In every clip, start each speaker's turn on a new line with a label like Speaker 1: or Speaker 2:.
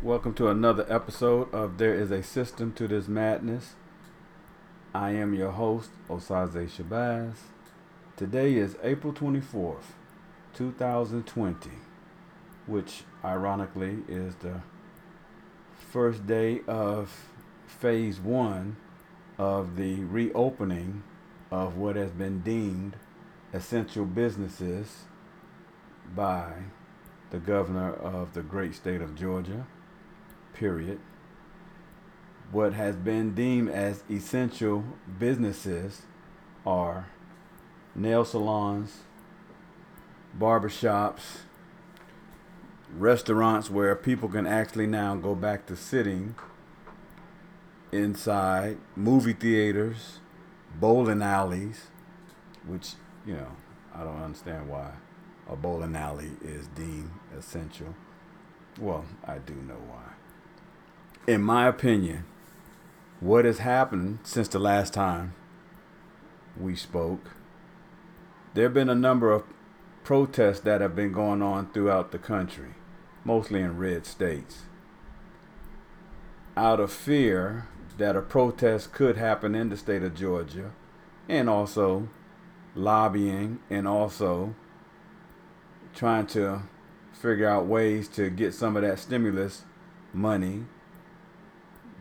Speaker 1: Welcome to another episode of There is a System to This Madness. I am your host, Osaze Shabazz. Today is April 24th, 2020, which ironically is the first day of phase one of the reopening of what has been deemed essential businesses by the governor of the great state of Georgia, period. What has been deemed as essential businesses are nail salons, barbershops, restaurants where people can actually now go back to sitting inside, movie theaters, bowling alleys, which, you know, I don't understand why a bowling alley is deemed essential. Well, I do know why. In my opinion, what has happened since the last time we spoke, there have been a number of protests that have been going on throughout the country, mostly in red states. Out of fear that a protest could happen in the state of Georgia, and also lobbying and also trying to figure out ways to get some of that stimulus money,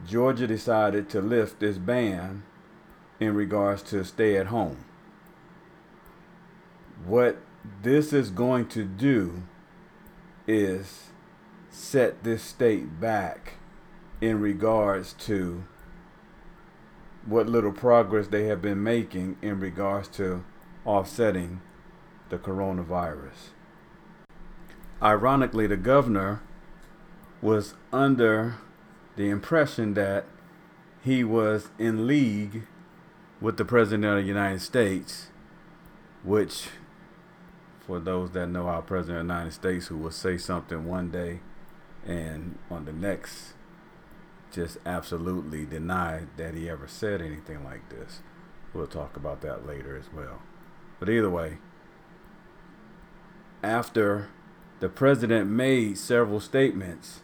Speaker 1: Georgia decided to lift this ban in regards to stay at home. What this is going to do is set this state back in regards to what little progress they have been making in regards to offsetting the coronavirus. Ironically, the governor was under the impression that he was in league with the President of the United States, which, for those that know our President of the United States, who will say something one day and on the next just absolutely deny that he ever said anything like this. We'll talk about that later as well. But either way, after the president made several statements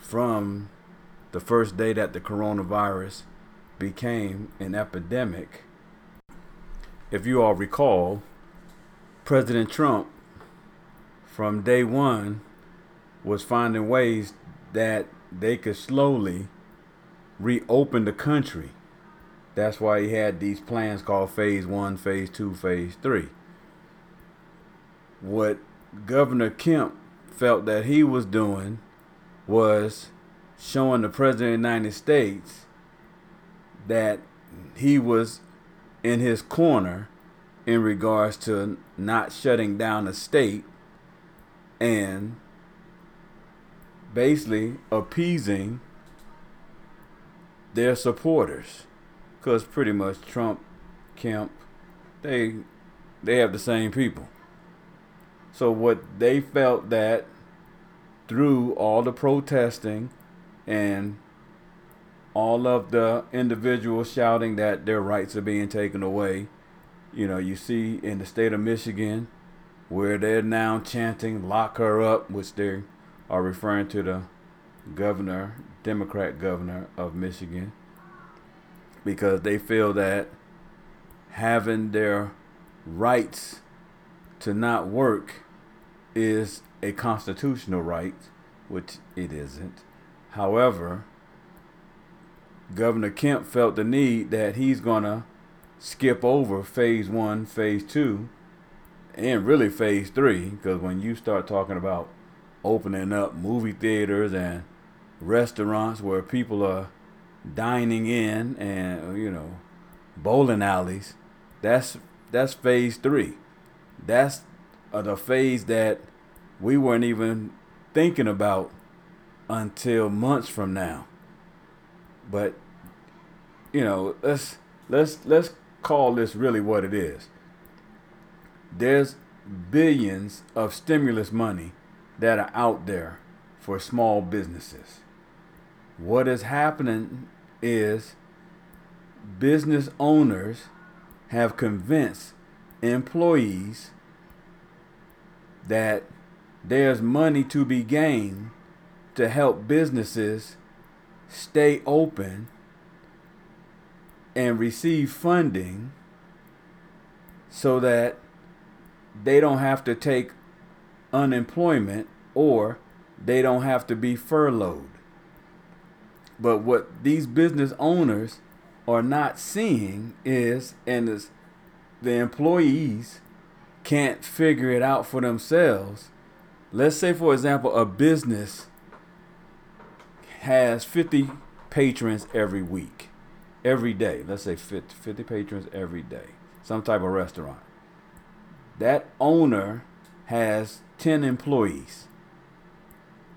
Speaker 1: from the first day that the coronavirus became an epidemic. If you all recall, President Trump, from day one, was finding ways that they could slowly reopen the country. That's why he had these plans called Phase 1, Phase 2, Phase 3. What Governor Kemp felt that he was doing was showing the President of the United States that he was in his corner in regards to not shutting down the state and basically appeasing their supporters because pretty much Trump, Kemp, they they have the same people. So what they felt that through all the protesting and all of the individuals shouting that their rights are being taken away, you know, you see in the state of Michigan where they're now chanting "lock her up," which they are referring to the governor, Democrat governor of Michigan, because they feel that having their rights to not work is a constitutional right, which it isn't. However, Governor Kemp felt the need that he's going to skip over phase one, phase two, and really phase three, because when you start talking about opening up movie theaters and restaurants where people are dining in and you know bowling alleys that's that's phase 3 that's uh, the phase that we weren't even thinking about until months from now but you know let's let's let's call this really what it is there's billions of stimulus money that are out there for small businesses. What is happening is business owners have convinced employees that there's money to be gained to help businesses stay open and receive funding so that they don't have to take unemployment or they don't have to be furloughed. But what these business owners are not seeing is, and is the employees can't figure it out for themselves. Let's say, for example, a business has 50 patrons every week, every day. Let's say 50, 50 patrons every day, some type of restaurant. That owner has 10 employees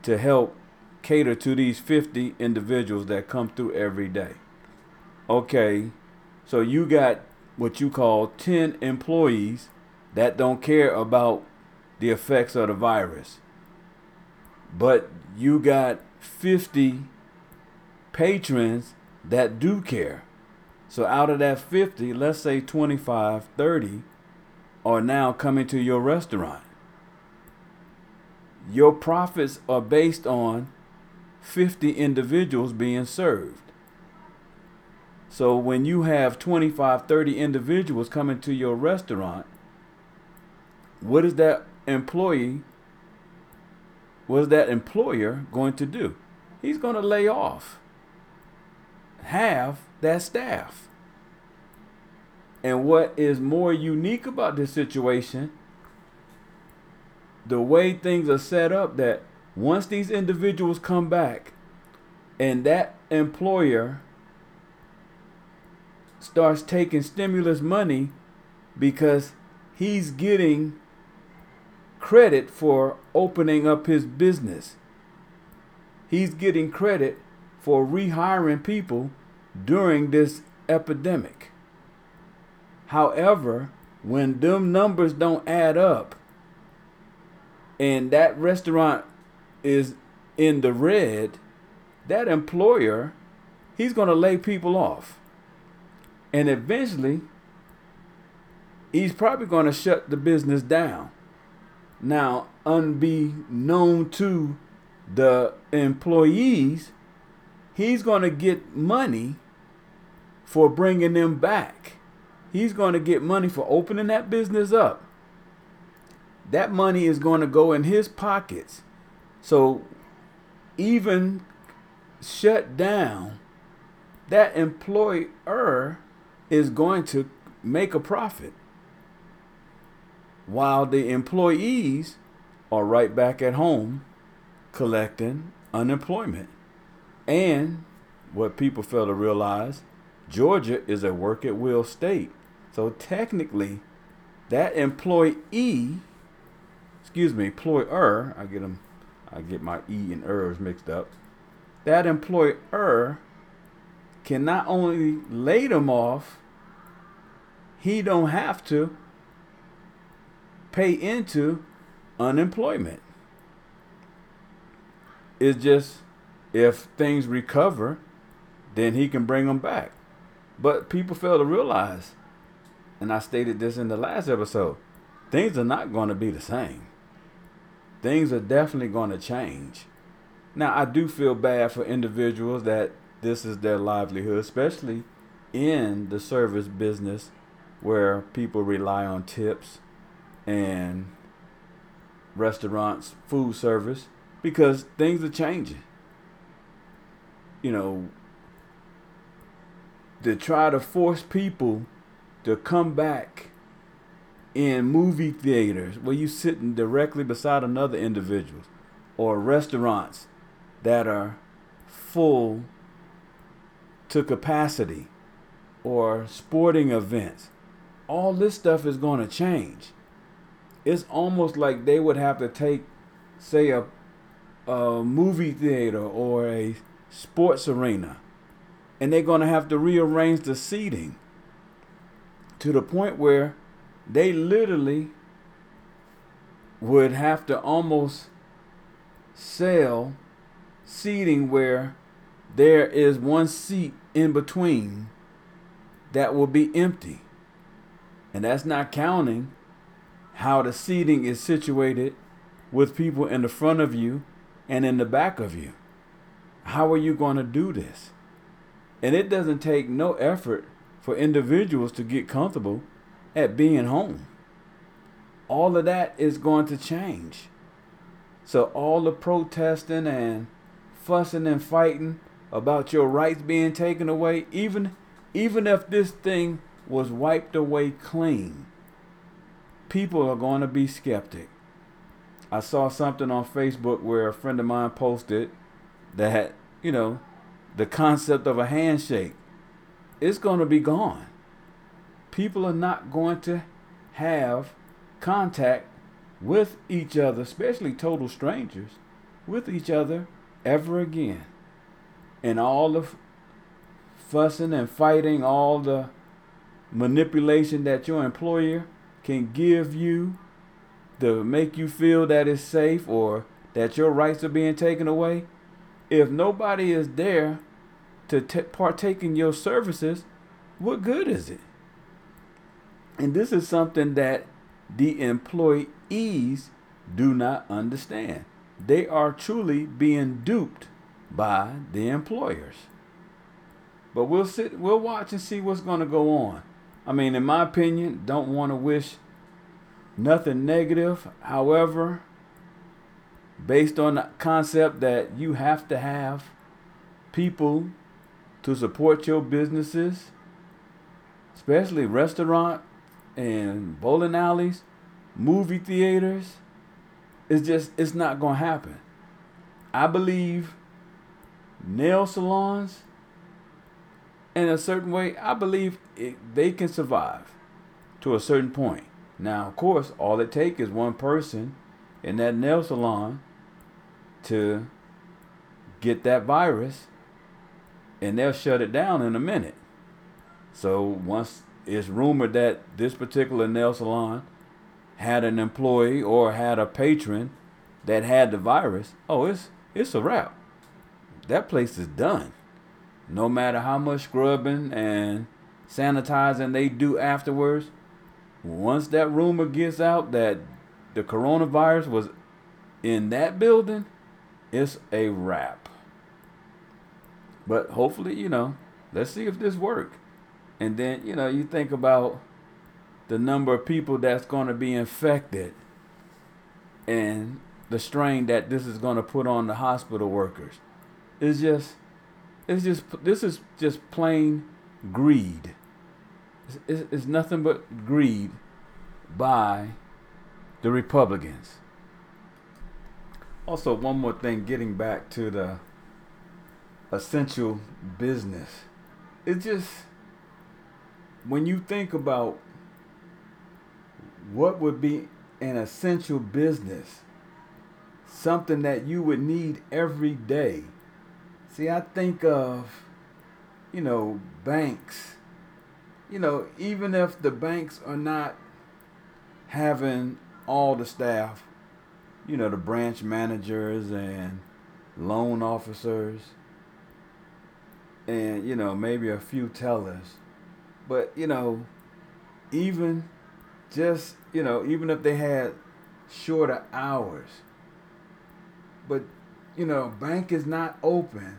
Speaker 1: to help cater to these 50 individuals that come through every day. Okay, so you got what you call 10 employees that don't care about the effects of the virus. But you got 50 patrons that do care. So out of that 50, let's say 25, 30 are now coming to your restaurant. Your profits are based on 50 individuals being served. So when you have 25, 30 individuals coming to your restaurant, what is that employee, what is that employer going to do? He's going to lay off half that staff. And what is more unique about this situation, the way things are set up that once these individuals come back and that employer starts taking stimulus money because he's getting credit for opening up his business. He's getting credit for rehiring people during this epidemic. However, when them numbers don't add up and that restaurant is in the red, that employer, he's going to lay people off. And eventually, he's probably going to shut the business down. Now, unbeknown to the employees, he's going to get money for bringing them back. He's going to get money for opening that business up. That money is going to go in his pockets. So, even shut down, that employer is going to make a profit while the employees are right back at home collecting unemployment. And what people fail to realize, Georgia is a work at will state. So technically, that employee, excuse me, employer, I get them, I get my e and ers mixed up. That employer can not only lay them off, he don't have to pay into unemployment. It's just if things recover, then he can bring them back. But people fail to realize, and I stated this in the last episode, things are not going to be the same. Things are definitely going to change. Now, I do feel bad for individuals that this is their livelihood, especially in the service business where people rely on tips and restaurants, food service, because things are changing. You know, to try to force people to come back in movie theaters where you're sitting directly beside another individual or restaurants that are full to capacity or sporting events all this stuff is going to change it's almost like they would have to take say a, a movie theater or a sports arena and they're going to have to rearrange the seating to the point where they literally would have to almost sell seating where there is one seat in between that will be empty. And that's not counting how the seating is situated with people in the front of you and in the back of you. How are you going to do this? And it doesn't take no effort for individuals to get comfortable at being home. All of that is going to change. So all the protesting and fussing and fighting about your rights being taken away, even even if this thing was wiped away clean, people are going to be skeptic. I saw something on Facebook where a friend of mine posted that, you know, the concept of a handshake is going to be gone. People are not going to have contact with each other, especially total strangers, with each other ever again. And all the fussing and fighting, all the manipulation that your employer can give you to make you feel that it's safe or that your rights are being taken away, if nobody is there to t- partake in your services, what good is it? And this is something that the employees do not understand. They are truly being duped by the employers. But we'll sit, we'll watch and see what's going to go on. I mean, in my opinion, don't want to wish nothing negative. However, based on the concept that you have to have people to support your businesses, especially restaurant and bowling alleys, movie theaters, it's just it's not going to happen. I believe nail salons in a certain way, I believe it, they can survive to a certain point. Now, of course, all it takes is one person in that nail salon to get that virus and they'll shut it down in a minute. So once it's rumored that this particular nail salon had an employee or had a patron that had the virus, oh, it's it's a wrap. That place is done. No matter how much scrubbing and sanitizing they do afterwards, once that rumor gets out that the coronavirus was in that building, it's a wrap. But hopefully, you know, let's see if this works. And then, you know, you think about the number of people that's going to be infected and the strain that this is going to put on the hospital workers. It's just, it's just, this is just plain greed. It's, it's nothing but greed by the Republicans. Also, one more thing, getting back to the essential business. It just, when you think about what would be an essential business, something that you would need every day. See, I think of, you know, banks you know, even if the banks are not having all the staff, you know, the branch managers and loan officers, and, you know, maybe a few tellers, but, you know, even just, you know, even if they had shorter hours, but, you know, bank is not open.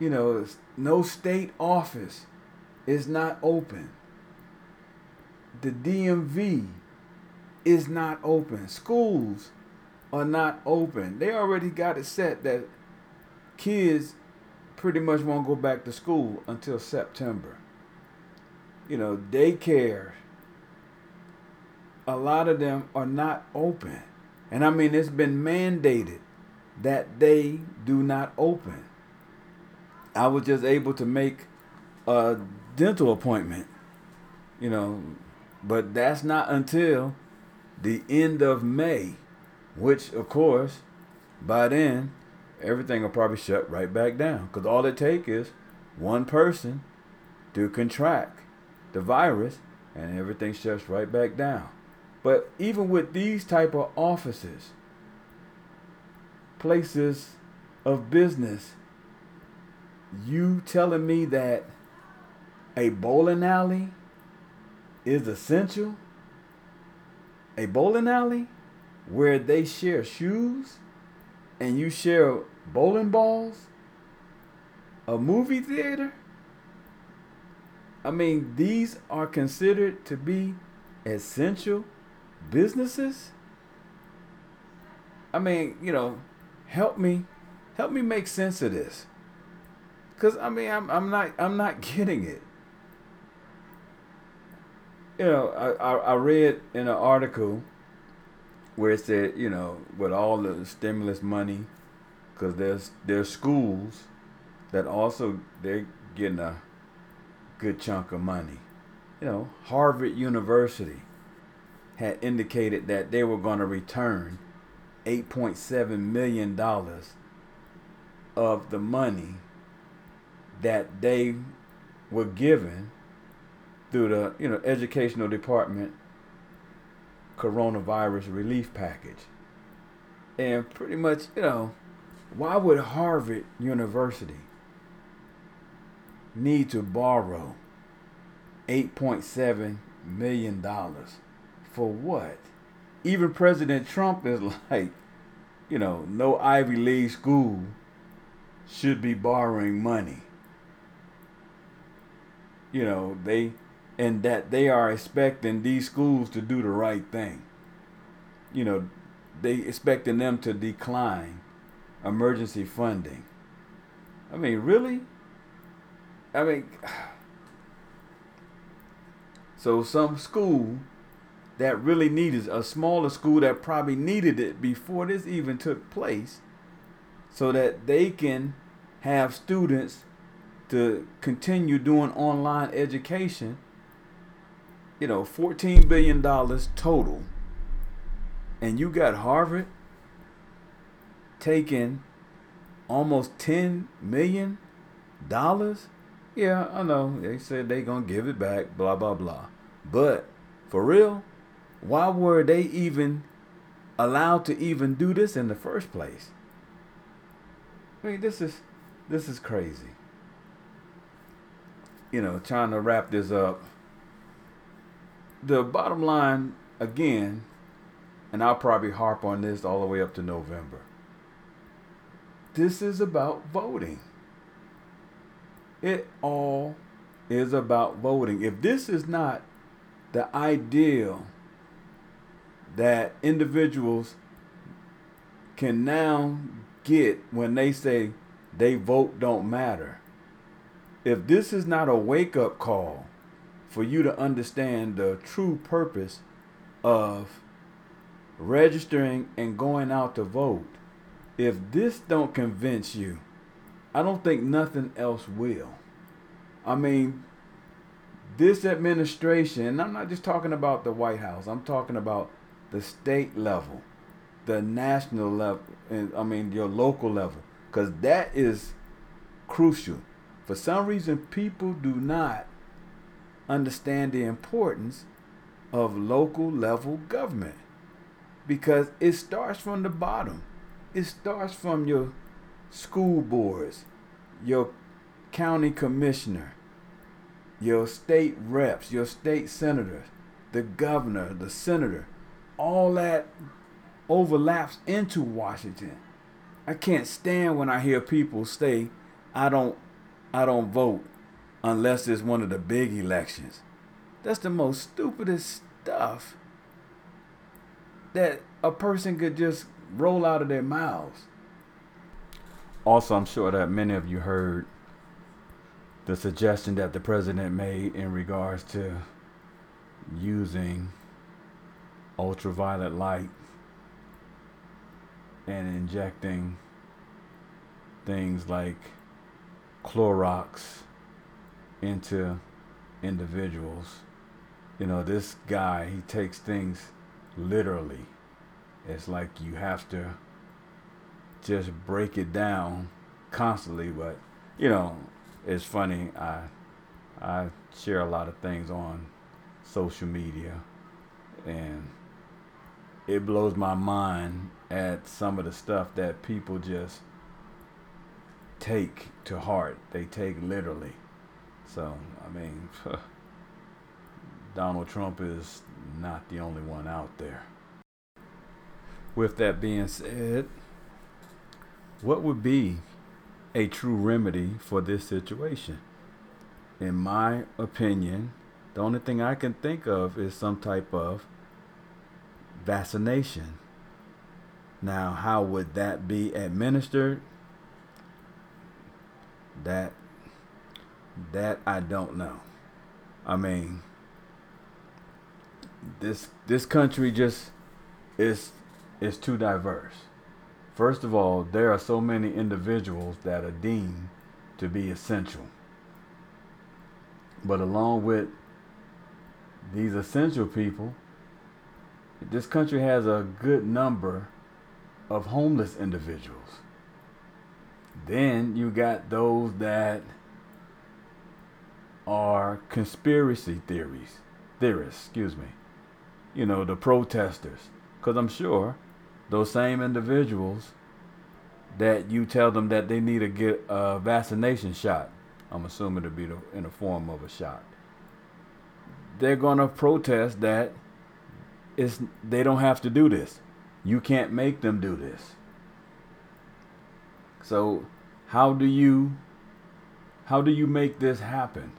Speaker 1: You know, no state office is not open. The DMV is not open. Schools are not open. They already got it set that kids pretty much won't go back to school until September. You know, daycare, a lot of them are not open. And I mean, it's been mandated that they do not open. I was just able to make a dental appointment, you know, but that's not until the end of May, which, of course, by then, everything will probably shut right back down because all it takes is one person to contract the virus and everything shuts right back down. But even with these type of offices, places of business, you telling me that a bowling alley is essential. A bowling alley where they share shoes and you share bowling balls, a movie theater. I mean, these are considered to be essential businesses. I mean, you know, help me, help me make sense of this. Cause I mean, I'm I'm not I'm not getting it. You know, I I, read in an article where it said, you know, with all the stimulus money, because there's there's schools that also they're getting a good chunk of money. You know, Harvard University had indicated that they were going to return 8.7 million dollars of the money that they were given through the you know educational department coronavirus relief package. And pretty much, you know, why would Harvard University need to borrow $8.7 million for what? Even President Trump is like, you know, no Ivy League school should be borrowing money. You know, they and that they are expecting these schools to do the right thing. You know, they expecting them to decline emergency funding. I mean, really? I mean, so some school that really needed a smaller school that probably needed it before this even took place, so that they can have students to continue doing online education you know, $14 billion total, and you got Harvard taking almost $10 million, yeah, I know. They said they going to give it back, blah, blah, blah. But for real, why were they even allowed to even do this in the first place? I mean, this is this is crazy. You know, trying to wrap this up the bottom line again, and I'll probably harp on this all the way up to November. This is about voting. It all is about voting. If this is not the ideal that individuals can now get when they say they vote don't matter, if this is not a wake up call for you to understand the true purpose of registering and going out to vote. If this don't convince you, I don't think nothing else will. I mean, this administration, and I'm not just talking about the White House, I'm talking about the state level, the national level, and I mean your local level, because that is crucial. For some reason, people do not understand the importance of local level government because it starts from the bottom. It starts from your school boards, your county commissioner, your state reps, your state senators, the governor, the senator. All that overlaps into Washington. I can't stand when I hear people say, I don't I don't vote unless it's one of the big elections. That's the most stupidest stuff that a person could just roll out of their mouths. Also, I'm sure that many of you heard the suggestion that the president made in regards to using ultraviolet light and injecting things like Clorox into individuals. You know, this guy, he takes things literally. It's like you have to just break it down constantly, but you know, it's funny. I I share a lot of things on social media and it blows my mind at some of the stuff that people just take to heart. They take literally. So, I mean, Donald Trump is not the only one out there. With that being said, what would be a true remedy for this situation? In my opinion, the only thing I can think of is some type of vaccination. Now, how would that be administered? That that I don't know. I mean, this this country just is is too diverse. First of all, there are so many individuals that are deemed to be essential. But along with these essential people, this country has a good number of homeless individuals. Then you got those that are conspiracy theories, theorists, excuse me. You know, the protesters. Because I'm sure those same individuals that you tell them that they need to get a vaccination shot, I'm assuming to be in the form of a shot they're going to protest that it's, they don't have to do this. You can't make them do this. So how do you how do you make this happen?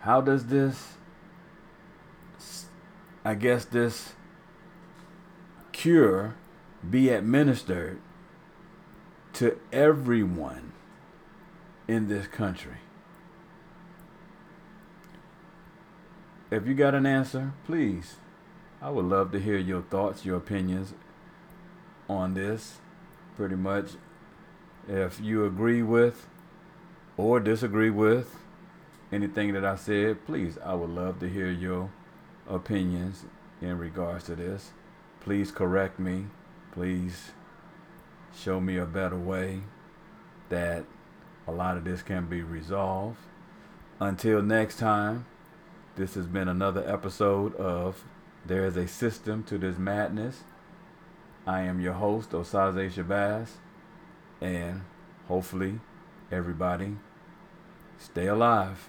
Speaker 1: How does this I guess this cure be administered to everyone in this country? if you got an answer, please, I would love to hear your thoughts, your opinions on this. Pretty much, if you agree with or disagree with anything that I said, please, I would love to hear your opinions in regards to this. Please correct me. Please show me a better way that a lot of this can be resolved. Until next time. This has been another episode of There is a System to This Madness. I am your host, Osaze Shabazz, and hopefully everybody stay alive.